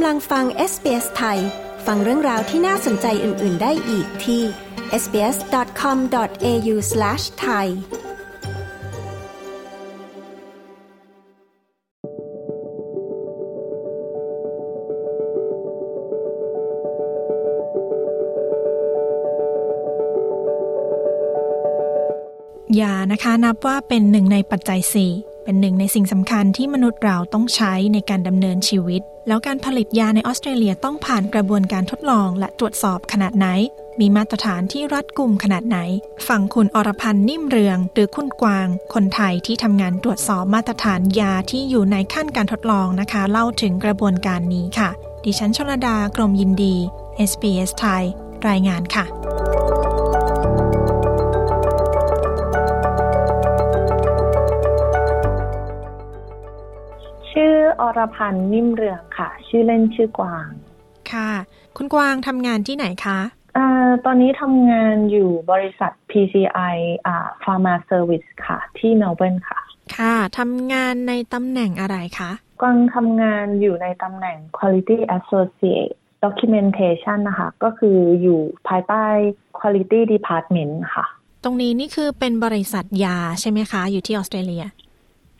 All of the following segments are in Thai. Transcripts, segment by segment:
กำลังฟัง SBS ไทย ฟังเรื่องราวที่น่าสนใจอื่น ๆ ได้อีกที่ sbs.com.au/thai ยานะคะนับว่าเป็นหนึ่งในปัจจัยสี่ เป็นหนึ่งในสิ่งสำคัญที่มนุษย์เราต้องใช้ในการดำเนินชีวิต แล้วการผลิตยาในออสเตรเลียต้องผ่านกระบวนการทดลองและตรวจสอบขนาดไหน มีมาตรฐานที่รัดกุมขนาดไหน ฝั่งคุณอรพันธ์นิ่มเรือง หรือคุณกวาง คนไทยที่ทำงานตรวจสอบมาตรฐานยาที่อยู่ในขั้นการทดลองนะคะ เล่าถึงกระบวนการนี้ค่ะ ดิฉันชลดากรมยินดี SBS ไทย รายงานค่ะ อรพันธ์นิ่มเรืองค่ะ ชื่อเล่นชื่อกวาง ค่ะ คุณกวางทำงานที่ไหนคะอ่าตอนนี้ทำงานอยู่บริษัท PCI อ่า Pharma Service ค่ะ ที่เมลเบิร์นค่ะ ค่ะทำงานในตำแหน่งอะไรคะกวางทำงานอยู่ในตำแหน่ง Quality Associate Documentation นะคะ ก็คืออยู่ภายใต้ Quality Department ค่ะ ตรงนี้นี่คือเป็นบริษัทยาใช่ไหมคะ อยู่ที่ออสเตรเลีย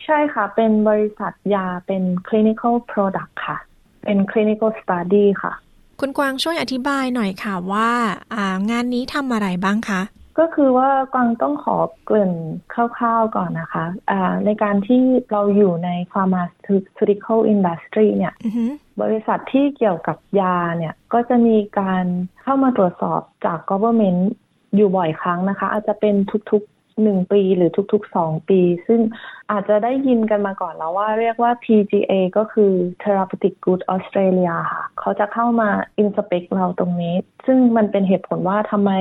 ใช่ค่ะ เป็นบริษัทยาเป็น clinical product ค่ะ เป็น clinical study ค่ะ คุณกวางช่วยอธิบายหน่อยค่ะว่าอ่างานนี้ทำอะไรบ้างคะ ก็คือว่ากวางต้องขอเกริ่นคร่าวๆก่อนนะคะะในการที่เราอยู่ใน pharmaceutical industry เนี่ยบริษัทที่เกี่ยวกับยาเนี่ย ก็จะมีการเข้ามาตรวจสอบจาก government อยู่บ่อยครั้งนะคะ อาจจะเป็นทุก หนึ่งปีหรือทุกๆสองปี ซึ่งอาจจะได้ยินกันมาก่อนแล้วว่าเรียกว่า TGA ก็คือ Therapeutic Good Australia ค่ะ เขาจะเข้ามา inspect เราตรงนี้ ซึ่งมันเป็นเหตุผลว่าทำไม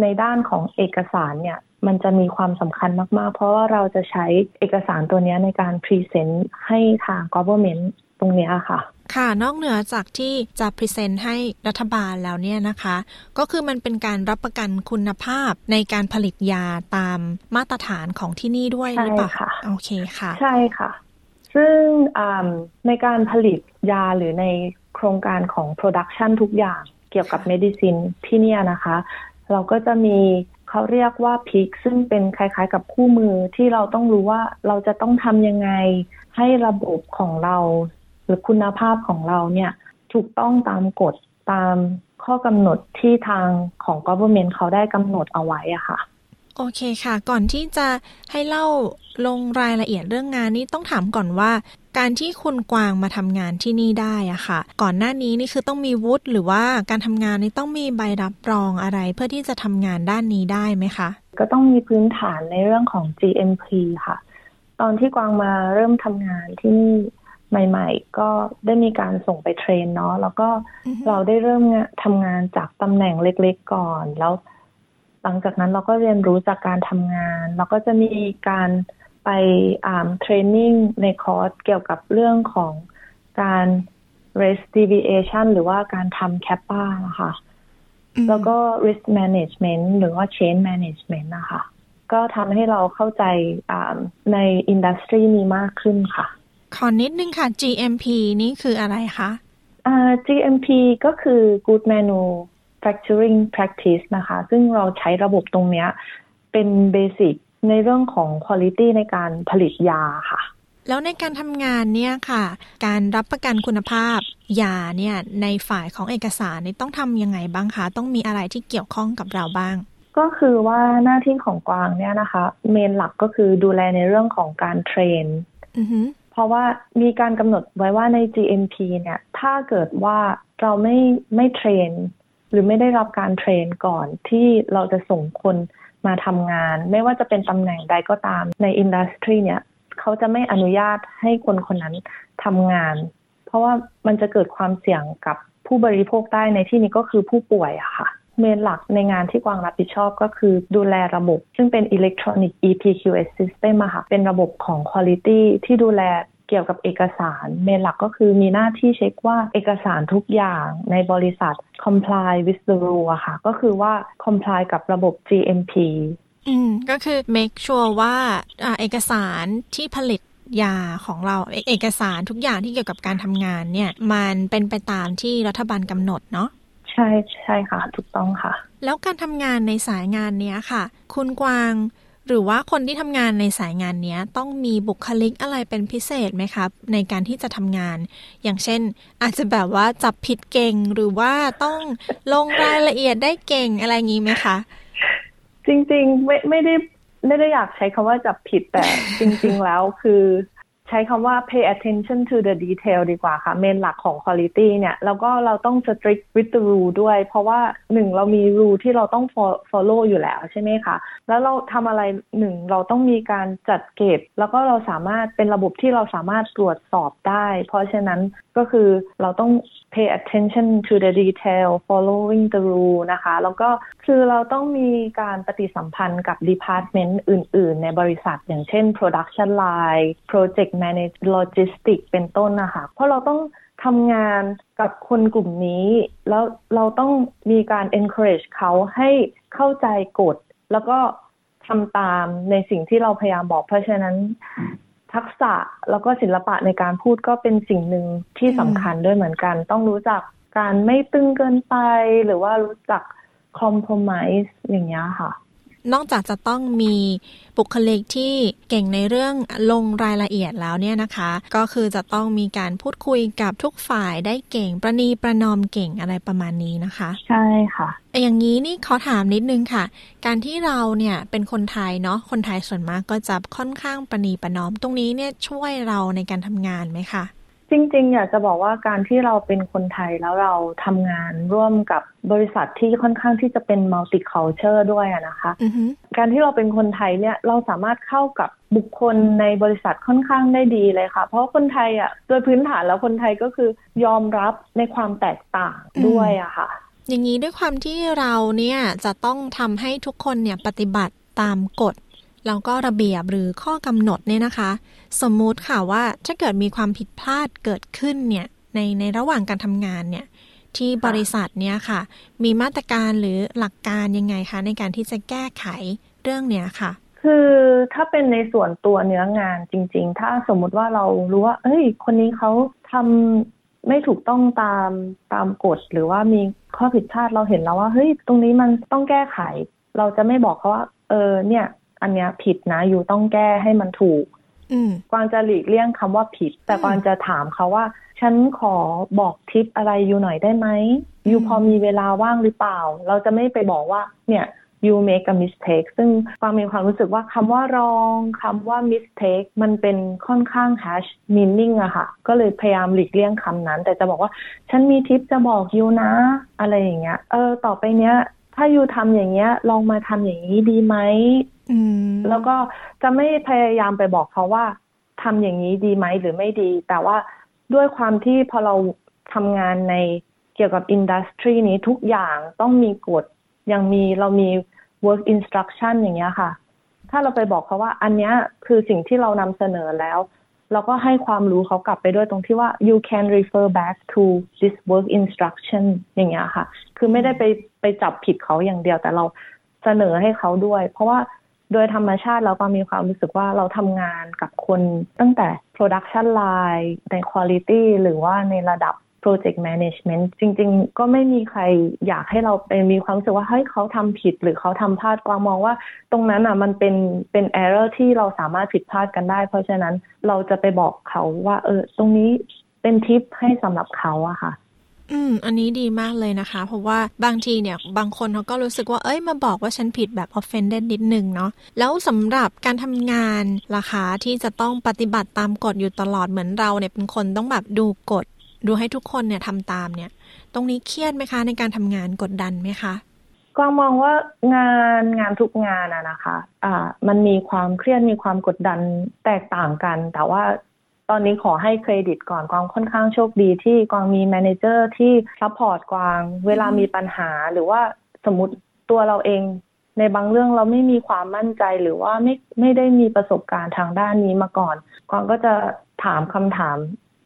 ในด้านของเอกสารเนี่ยมันจะมีความสำคัญมาก ๆ เพราะว่าเราจะใช้เอกสารตัวนี้ในการพรีเซนต์ให้ทาง government ตรงนี้ค่ะ ค่ะนอกเหนือจากที่จะพรีเซนต์ให้รัฐบาลแล้วเนี่ยนะคะ ก็คือมันเป็นการรับประกันคุณภาพในการผลิตยาตามมาตรฐานของที่นี่ด้วยหรือเปล่าคะโอเคค่ะ ใช่ค่ะ ซึ่งในการผลิตยาหรือในโครงการของ production ทุกอย่างเกี่ยวกับ medicine ที่นี่นะคะ เราก็จะมีเขาเรียกว่า PIC/S ซึ่งเป็นคล้ายๆ กับคู่มือที่เราต้องรู้ว่าเราจะต้องทำยังไงให้ระบบของเรา หรือคุณภาพของเราเนี่ยถูกต้องตามกฎตามข้อกำหนดที่ทางของ government เขาได้กำหนดเอาไว้อะค่ะ โอเคค่ะ ก่อนที่จะให้เล่าลงรายละเอียดเรื่องงานนี้ต้องถามก่อนว่า การที่คุณกวางมาทำงานที่นี่ได้อะค่ะ ก่อนหน้านี้นี่คือต้องมีวุฒิหรือว่าการทำงานนี่ต้องมีใบรับรองอะไรเพื่อที่จะทำงานด้านนี้ได้ไหมคะ ก็ต้องมีพื้นฐานในเรื่องของ GMP ค่ะ ตอนที่กวางมาเริ่มทำงานที่นี่ ใหม่ ๆ ก็ได้มีการส่งไป train เนาะแล้วก็เราได้เริ่มทำงานจากตำแหน่งเล็กๆก่อน แล้ว หลังจากนั้นเราก็เรียนรู้จากการทำงาน แล้วก็จะมีการไปอ่า training ในคอร์สเกี่ยวกับเรื่องของการ risk deviation หรือว่าการทำ CAPA นะคะแล้วก็ risk management หรือว่า change management นะคะ ก็ทำให้เราเข้าใจในอินดัสทรีนี้มากขึ้นค่ะ ขอนิดนึงค่ะ GMP นี่คืออะไรคะอ่า GMP ก็คือ Good Manufacturing Practice นะคะ ซึ่งเราใช้ระบบตรงนี้เป็นเบสิกในเรื่องของคุณภาพในการผลิตยาค่ะ แล้วในการทำงานเนี่ยค่ะ การรับประกันคุณภาพยาเนี่ยในฝ่ายของเอกสารนี่ต้องทำยังไงบ้างคะ ต้องมีอะไรที่เกี่ยวข้องกับเราบ้าง ก็คือว่าหน้าที่ของกวางเนี่ยนะคะ main หลักก็คือดูแลในเรื่องของการ train เพ ราะว่ามีการกำหนดไว้ว่าใน GMP เนี่ยถ้าเกิดว่าเราไม่ไม่ train หรือไม่ได้รับการ train ก่อนที่เราจะส่งคนมาทำงาน ไม่ว่าจะเป็นตำแหน่งใดก็ตามใน industry เนี่ยเขาจะไม่อนุญาตให้คนคนนั้นทำงาน เพราะว่ามันจะเกิดความเสี่ยงกับผู้บริโภคได้ในที่นี้ก็คือผู้ป่วยอะค่ะ เมนหลักในงานที่กวางรับผิดชอบก็คือดูแลระบบ ซึ่งเป็น Electronic EPQS System อะค่ะ เป็นระบบของ Quality ที่ดูแลเกี่ยวกับเอกสาร เมนหลักก็คือมีหน้าที่เช็คว่าเอกสารทุกอย่างในบริษัท comply with the rule อะค่ะ ก็คือว่า comply กับระบบ GMP อืม ก็คือ make sure ว่าเอกสารที่ผลิตยาของเราเอกสารทุกอย่างที่เกี่ยวกับการทำงานเนี่ย มันเป็นไปตามที่รัฐบาลกำหนดเนาะ ใช่ใช่ค่ะ ถูกต้องค่ะ แล้วการทำงานในสายงานเนี้ยค่ะ คุณกวางหรือว่าคนที่ทำงานในสายงานนี้ต้องมีบุคลิกอะไรเป็นพิเศษไหมครับในการที่จะทำงาน อย่างเช่น อาจจะแบบว่าจับผิดเก่งหรือว่าต้องลงรายละเอียดได้เก่งอะไรงี้ไหมคะ จริงๆไม่ไม่ได้ไม่ได้อยากใช้คำว่าจับผิดแต่จริง ๆ แล้วคือ ใช้คำว่า pay attention to the detail ดีกว่าค่ะ เมนหลักของ quality เนี่ย แล้วก็เราต้อง strict with the rule ด้วย เพราะว่าหนึ่งเรามี rule ที่เราต้อง follow อยู่แล้วใช่ไหมคะ แล้วเราทำอะไรหนึ่งเราต้องมีการจัดเก็บ แล้วก็เราสามารถเป็นระบบที่เราสามารถตรวจสอบได้ เพราะฉะนั้นก็คือเราต้อง pay attention to the detail following the rule นะคะ แล้วก็คือเราต้องมีการปฏิสัมพันธ์กับ department อื่น ๆ ในบริษัท อย่างเช่น production line project manage logistic เป็นต้นนะคะ เพราะเราต้องทำงานกับคนกลุ่มนี้ แล้วเราต้องมีการ encourage เขาให้เข้าใจกฎ แล้วก็ทำตามในสิ่งที่เราพยายามบอก เพราะฉะนั้นทักษะแล้วก็ศิลปะในการพูดก็เป็นสิ่งหนึ่งที่สำคัญด้วยเหมือนกัน ต้องรู้จักการไม่ตึงเกินไป หรือว่ารู้จักคอมโพมิสอย่างเงี้ยค่ะ นอกจากจะต้องมีบุคลิกที่เก่งในเรื่องลงรายละเอียดแล้วเนี่ยนะคะ ก็คือจะต้องมีการพูดคุยกับทุกฝ่ายได้เก่งประนีประนอมเก่งอะไรประมาณนี้นะคะ ใช่ค่ะอย่างนี้นี่ขอถามนิดนึงค่ะ การที่เราเนี่ยเป็นคนไทยเนาะคนไทยส่วนมากก็จะค่อนข้างประนีประนอม ตรงนี้เนี่ยช่วยเราในการทำงานไหมคะ จริงๆอยากจะบอกว่าการที่เราเป็นคนไทยแล้วเราทำงานร่วมกับบริษัทที่ค่อนข้างที่จะเป็นมัลติคัลเจอร์ด้วยนะคะ uh-huh. การที่เราเป็นคนไทยเนี่ยเราสามารถเข้ากับบุคคลในบริษัทค่อนข้างได้ดีเลยค่ะ เพราะคนไทยอะโดยพื้นฐานแล้วคนไทยก็คือยอมรับในความแตกต่างด้วยอะค่ะ อย่างนี้ด้วยความที่เราเนี่ยจะต้องทำให้ทุกคนเนี่ยปฏิบัติตามกฎ แล้วก็ระเบียบหรือข้อกำหนดเนี่ยนะคะ สมมุติค่ะว่าถ้าเกิดมีความผิดพลาดเกิดขึ้นเนี่ยในในระหว่างการทำงานเนี่ยที่บริษัทเนี่ยค่ะ มีมาตรการหรือหลักการยังไงคะในการที่จะแก้ไขเรื่องเนี้ยค่ะ คือถ้าเป็นในส่วนตัวเนื้องานจริง ๆ ถ้าสมมุติว่าเรารู้ว่า เอ้ย คนนี้เขาทำไม่ถูกต้องตามตามกฎหรือว่ามีข้อผิดพลาดเราเห็นแล้วว่าเฮ้ยตรงนี้มันต้องแก้ไข เราจะไม่บอกเขาว่า เออเนี่ย อันเนี้ยผิดนะอยู่ต้องแก้ให้มันถูกกวางจะหลีกเลี่ยงคำว่าผิด แต่กวางจะถามเขาว่า ฉันขอบอกทิปอะไรอยู่หน่อยได้ไหมอยู่พอมีเวลาว่างหรือเปล่า เราจะไม่ไปบอกว่า เนี่ย you make a mistake ซึ่งกวางมีความรู้สึกว่าคำว่ารองคำว่า mistake มันเป็นค่อนข้าง hash meaning อะค่ะ ก็เลยพยายามหลีกเลี่ยงคำนั้น แต่จะบอกว่า ฉันมีทิปจะบอกยูนะ อะไรอย่างเงี้ย เออ ต่อไปเนี้ย ถ้ายูทำอย่างเงี้ย ลองมาทำอย่างนี้ดีไหม แล้วก็จะไม่พยายามไปบอกเขาว่าทำอย่างนี้ดีไหมหรือไม่ดี แต่ว่าด้วยความที่พอเราทำงานในเกี่ยวกับอินดัสทรีนี้ทุกอย่างต้องมีกฎยังมีเรามี work instruction อย่างเงี้ยค่ะ ถ้าเราไปบอกเขาว่า อันเนี้ยคือสิ่งที่เรานำเสนอแล้ว เราก็ให้ความรู้เขากลับไปด้วยตรงที่ว่า you can refer back to this work instruction อย่างเงี้ยค่ะ คือไม่ได้ไปไปจับผิดเขาอย่างเดียวแต่เราเสนอให้เขาด้วย เพราะว่า โดยธรรมชาติเราก็มีความรู้สึกว่าเราทำงานกับคนตั้งแต่ production line ใน quality หรือว่าในระดับ project management จริง ๆ ก็ไม่มีใครอยากให้เราเป็นมีความรู้สึกว่าเฮ้ยเขาทำผิดหรือเขาทำพลาดกวางมองว่า ตรงนั้นอะมันเป็นเป็น error ที่เราสามารถผิดพลาดกันได้ เพราะฉะนั้นเราจะไปบอกเขาว่า เออ ตรงนี้เป็นทิปให้สำหรับเขาอะค่ะ อืม อันนี้ดีมากเลยนะคะ เพราะว่าบางทีเนี่ย บางคนเขาก็รู้สึกว่า เอ้ย มาบอกว่าฉันผิดแบบ offended นิดนึงเนาะ แล้วสำหรับการทำงานราคาที่จะต้องปฏิบัติตามกฎอยู่ตลอด เหมือนเราเนี่ยเป็นคนต้องแบบดูกฎ ดูให้ทุกคนเนี่ยทำตามเนี่ย ตรงนี้เครียดไหมคะในการทำงานกดดันไหมคะก็มองว่างานงานทุกงานอะนะคะ อ่า มันมีความเครียดมีความกดดันแตกต่างกัน แต่ว่า ตอนนี้ขอให้เครดิตก่อนกวางค่อนข้างโชคดีที่กวางมี manager ที่ support กวาง เวลามีปัญหาหรือว่าสมมติตัวเราเอง ในบางเรื่องเราไม่มีความมั่นใจหรือว่าไม่ไม่ได้มีประสบการณ์ทางด้านนี้มาก่อน กวางก็จะถามคำถาม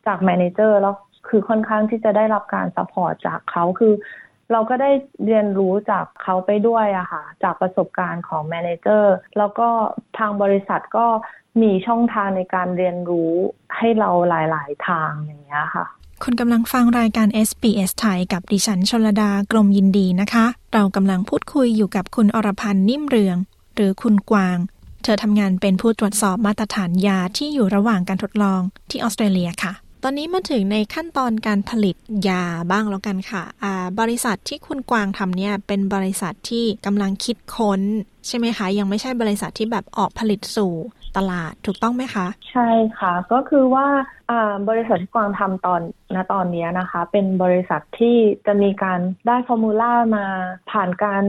จาก manager แล้วคือค่อนข้างที่จะได้รับการ support จากเขาคือเราก็ได้เรียนรู้จากเขาไปด้วยอะค่ะ จากประสบการณ์ของแมเนเจอร์แล้วก็ทางบริษัทก็ มีช่องทางในการเรียนรู้ให้เราหลาย ๆ ทางอย่างเงี้ยค่ะคุณกำลังฟังรายการ SBS ไทยกับดิฉันชลดากรมยินดีนะคะ เรากำลังพูดคุยอยู่กับคุณอรพันธ์นิ่มเรือง หรือคุณกวาง เธอทำงานเป็นผู้ตรวจสอบมาตรฐานยาที่อยู่ระหว่างการทดลองที่ออสเตรเลียค่ะ ตอนนี้มาถึงในขั้นตอนการผลิตยาบ้างแล้วกันค่ะบริษัทที่คุณกวางทำเนี่ยเป็นบริษัทที่กำลังคิดค้น ใช่ไหมคะ ยังไม่ใช่บริษัทที่แบบออกผลิตสู่ ตลาดถูกต้องไหมคะ ใช่ค่ะ ก็คือว่าบริษัทที่กวางทำตอนณตอนนี้นะคะ เป็นบริษัทที่จะมีการได้ฟอร์มูล่ามาผ่านการ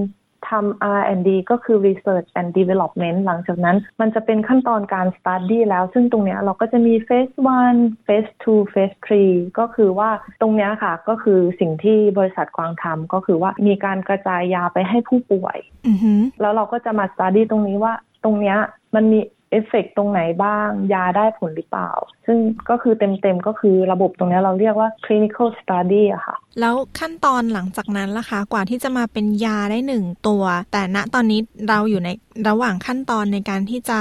ทำ R&D ก็คือ Research and Development หลังจากนั้น มันจะเป็นขั้นตอนการ Study แล้ว ซึ่งตรงนี้เราก็จะมี Phase 1 Phase 2 Phase 3 ก็คือว่าตรงนี้ค่ะ ก็คือสิ่งที่บริษัทกวางทำก็คือว่ามีการกระจายยาไปให้ผู้ป่วย แล้วเราก็จะมา Study ตรงนี้ว่าตรงนี้มันมี เอฟเฟกตรงไหนบ้าง ยาได้ผลหรือเปล่า ซึ่งก็คือเต็มๆ ก็คือระบบตรงนี้เราเรียกว่า clinical study อะค่ะ แล้วขั้นตอนหลังจากนั้นล่ะคะกว่าที่จะมาเป็นยาได้หนึ่งตัว แต่ณตอนนี้เราอยู่ในระหว่างขั้นตอนในการที่จะ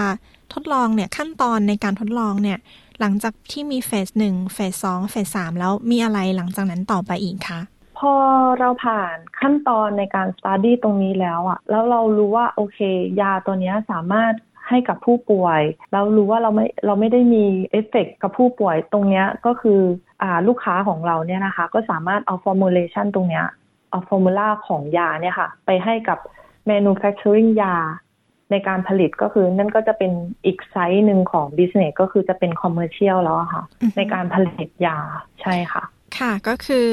ทดลองเนี่ยขั้นตอนในการทดลองเนี่ยหลังจากที่มี phase หนึ่ง phase สอง phase สามแล้วมีอะไรหลังจากนั้นต่อไปอีกคะพอเราผ่านขั้นตอนในการ study ตรงนี้แล้วอะแล้วเรารู้ว่าโอเค ยาตัวนี้สามารถ ให้กับผู้ป่วย แล้วรู้ว่าเราไม่เราไม่ได้มีเอฟเฟกกับผู้ป่วยตรงเนี้ยก็คืออ่าลูกค้าของเราเนี่ยนะคะ ก็สามารถเอาฟอร์มูลเลชันตรงเนี้ยเอา formula ของยาเนี่ยค่ะ ไปให้กับ manufacturing ยาในการผลิตก็คือนั่นก็จะเป็นอีกไซส์หนึ่งของ business ก็คือจะเป็น commercial แล้วค่ะ ในการผลิตยาใช่ค่ะ ค่ะ ก็คือ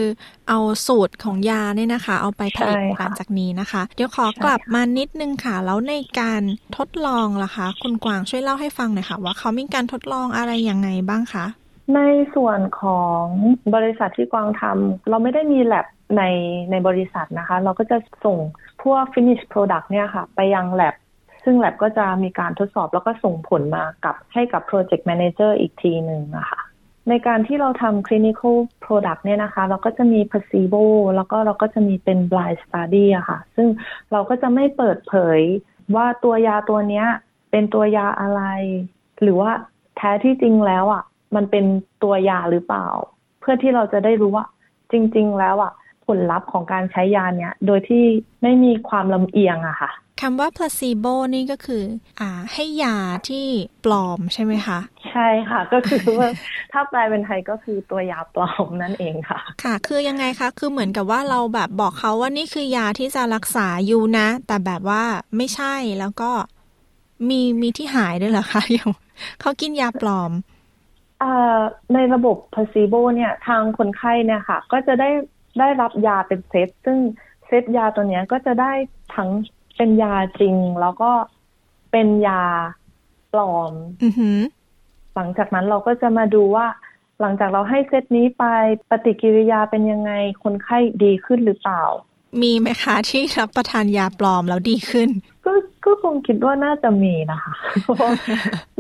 เอาสูตรของยาเนี่ยนะคะ เอาไปผลิตหลังจากนี้นะคะ เดี๋ยวขอกลับมานิดนึงค่ะ แล้วในการทดลองล่ะคะ คุณกวางช่วยเล่าให้ฟังหน่อยค่ะ ว่าเขามีการทดลองอะไรยังไงบ้างคะ ในส่วนของบริษัทที่กวางทำเราไม่ได้มีแลบในในบริษัทนะคะ เราก็จะส่งพวก finish product เนี่ยค่ะ ไปยังแลบซึ่งแลบก็จะมีการทดสอบแล้วก็ส่งผลมากับให้กับ project manager อีกทีหนึ่งนะคะ ในการที่เราทำ clinical product เนี่ยนะคะ เราก็จะมี placebo แล้วก็เราก็จะมีเป็น blind study อะค่ะ ซึ่งเราก็จะไม่เปิดเผยว่าตัวยาตัวเนี้ย เป็นตัวยาอะไร หรือว่าแท้ที่จริงแล้วอะมันเป็นตัวยาหรือเปล่า เพื่อที่เราจะได้รู้ว่า จริง ๆ แล้วอะผลลัพธ์ของการใช้ยาเนี้ย โดยที่ไม่มีความลำเอียงอะค่ะ คำว่า placebo นี่ก็คือ อ่า ให้ยาที่ปลอมใช่ไหมคะ ใช่ค่ะ ก็คือว่าถ้าแปลเป็นไทยก็คือตัวยาปลอมนั่นเองค่ะ ค่ะ คือยังไงคะ คือเหมือนกับว่าเราแบบบอกเขาว่านี่คือยาที่จะรักษาอยู่นะ แต่แบบว่าไม่ใช่แล้วก็มีมีที่หายด้วยเหรอคะอย่างเขากินยาปลอมในระบบ placebo เนี่ยทางคนไข้เนี่ยค่ะ ก็จะได้ได้รับยาเป็นเซตซึ่งเซตยาตัวนี้ก็จะได้ทั้ง เป็นยาจริง แล้วก็เป็นยาปลอมหลังจากนั้นเราก็จะมาดูว่า หลังจากเราให้เซตนี้ไปปฏิกิริยาเป็นยังไงคนไข้ดีขึ้นหรือเปล่า มีไหมคะที่รับประทานยาปลอมแล้วดีขึ้น ก็ก็คงคิดว่าน่าจะมีนะคะ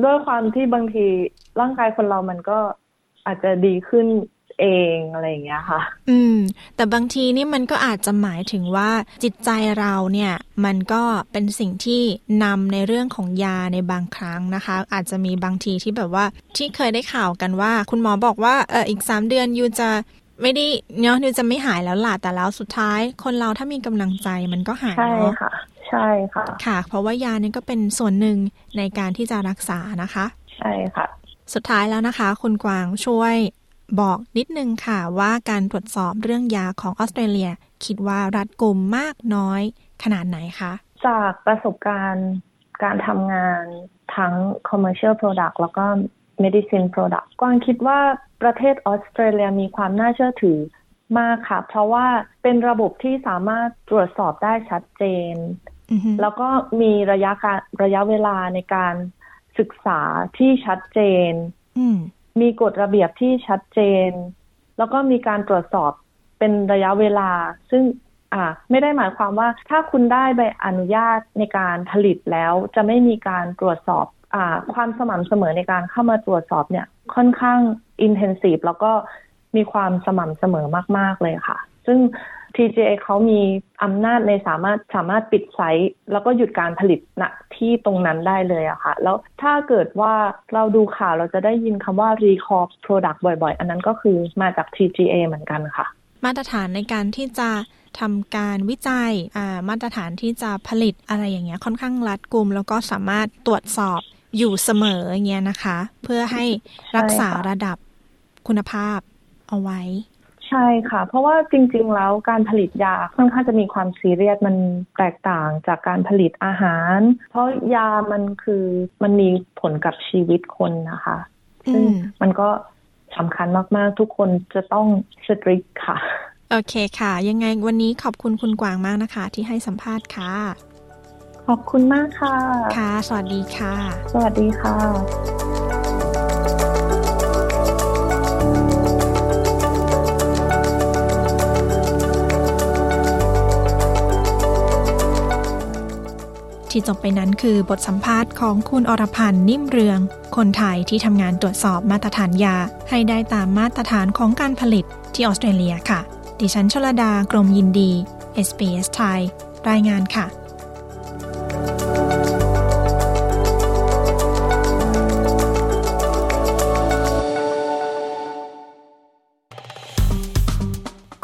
ด้วยความที่บางทีร่างกายคนเรามันก็อาจจะดีขึ้น เองอะไรอย่างเงี้ยค่ะ อืม แต่บางทีนี่มันก็อาจจะหมายถึงว่าจิตใจเราเนี่ย มันก็เป็นสิ่งที่นำในเรื่องของยาในบางครั้งนะคะ อาจจะมีบางทีที่แบบว่าที่เคยได้ข่าวกันว่า คุณหมอบอกว่าเอออีกสามเดือนยูจะไม่ได้เนาะยูจะไม่หายแล้วล่ะแต่แล้วสุดท้าย คนเราถ้ามีกำลังใจมันก็หายเนาะค่ะ ใช่ค่ะ ค่ะ เพราะว่ายานี่ก็เป็นส่วนหนึ่งในการที่จะรักษานะคะ ใช่ค่ะ สุดท้ายแล้วนะคะ คุณกวางช่วย บอกนิดนึงค่ะว่าการตรวจสอบเรื่องยาของออสเตรเลีย คิดว่ารัดกุมมากน้อยขนาดไหนคะ จากประสบการณ์การทำงานทั้ง commercial product แล้วก็ medicine product กวางคิดว่าประเทศออสเตรเลียมีความน่าเชื่อถือมากค่ะ เพราะว่าเป็นระบบที่สามารถตรวจสอบได้ชัดเจน แล้วก็มีระยะการระยะเวลาในการศึกษาที่ชัดเจน มีกฎระเบียบที่ชัดเจน แล้วก็มีการตรวจสอบเป็นระยะเวลา ซึ่งอ่าไม่ได้หมายความว่าถ้าคุณได้ใบอนุญาตในการผลิตแล้ว จะไม่มีการตรวจสอบอ่าความสม่ำเสมอในการเข้ามาตรวจสอบเนี่ยค่อนข้างอินเทนซีฟแล้วก็มีความสม่ำเสมอมาก ๆ เลยค่ะ ซึ่ง TGA เขามีอำนาจในสามารถสามารถปิดไซต์ แล้วก็หยุดการผลิตณที่ตรงนั้นได้เลยอะค่ะ แล้วถ้าเกิดว่าเราดูข่าวเราจะได้ยินคำว่า recall product บ่อยๆ อันนั้นก็คือมาจาก TGA เหมือนกันค่ะ มาตรฐานในการที่จะทำการวิจัยมาตรฐานที่จะผลิตอะไรอย่างเงี้ยค่อนข้างรัดกุม แล้วก็สามารถตรวจสอบอยู่เสมออย่างเงี้ยนะคะ เพื่อให้รักษาระดับคุณภาพเอาไว้ ใช่ค่ะ เพราะว่าจริง ๆ แล้วการผลิตยาค่อนข้างจะมีความซีเรียสมันแตกต่างจากการผลิตอาหาร เพราะยามันคือมันมีผลกับชีวิตคนนะคะซึ่งมันก็สำคัญมาก ๆ ทุกคนจะต้องสตริกค่ะ โอเคค่ะ ยังไงวันนี้ขอบคุณคุณกวางมากนะคะ ที่ให้สัมภาษณ์ค่ะ ขอบคุณมากค่ะ ค่ะ สวัสดีค่ะ สวัสดีค่ะ ที่จบไปนั้นคือบทสัมภาษณ์ของคุณอรพันธ์นิ่มเรือง คนไทยที่ทำงานตรวจสอบมาตรฐานยา ให้ได้ตามมาตรฐานของการผลิตที่ออสเตรเลียค่ะ ดิฉันชลดากรมยินดี SBS ไทย รายงานค่ะ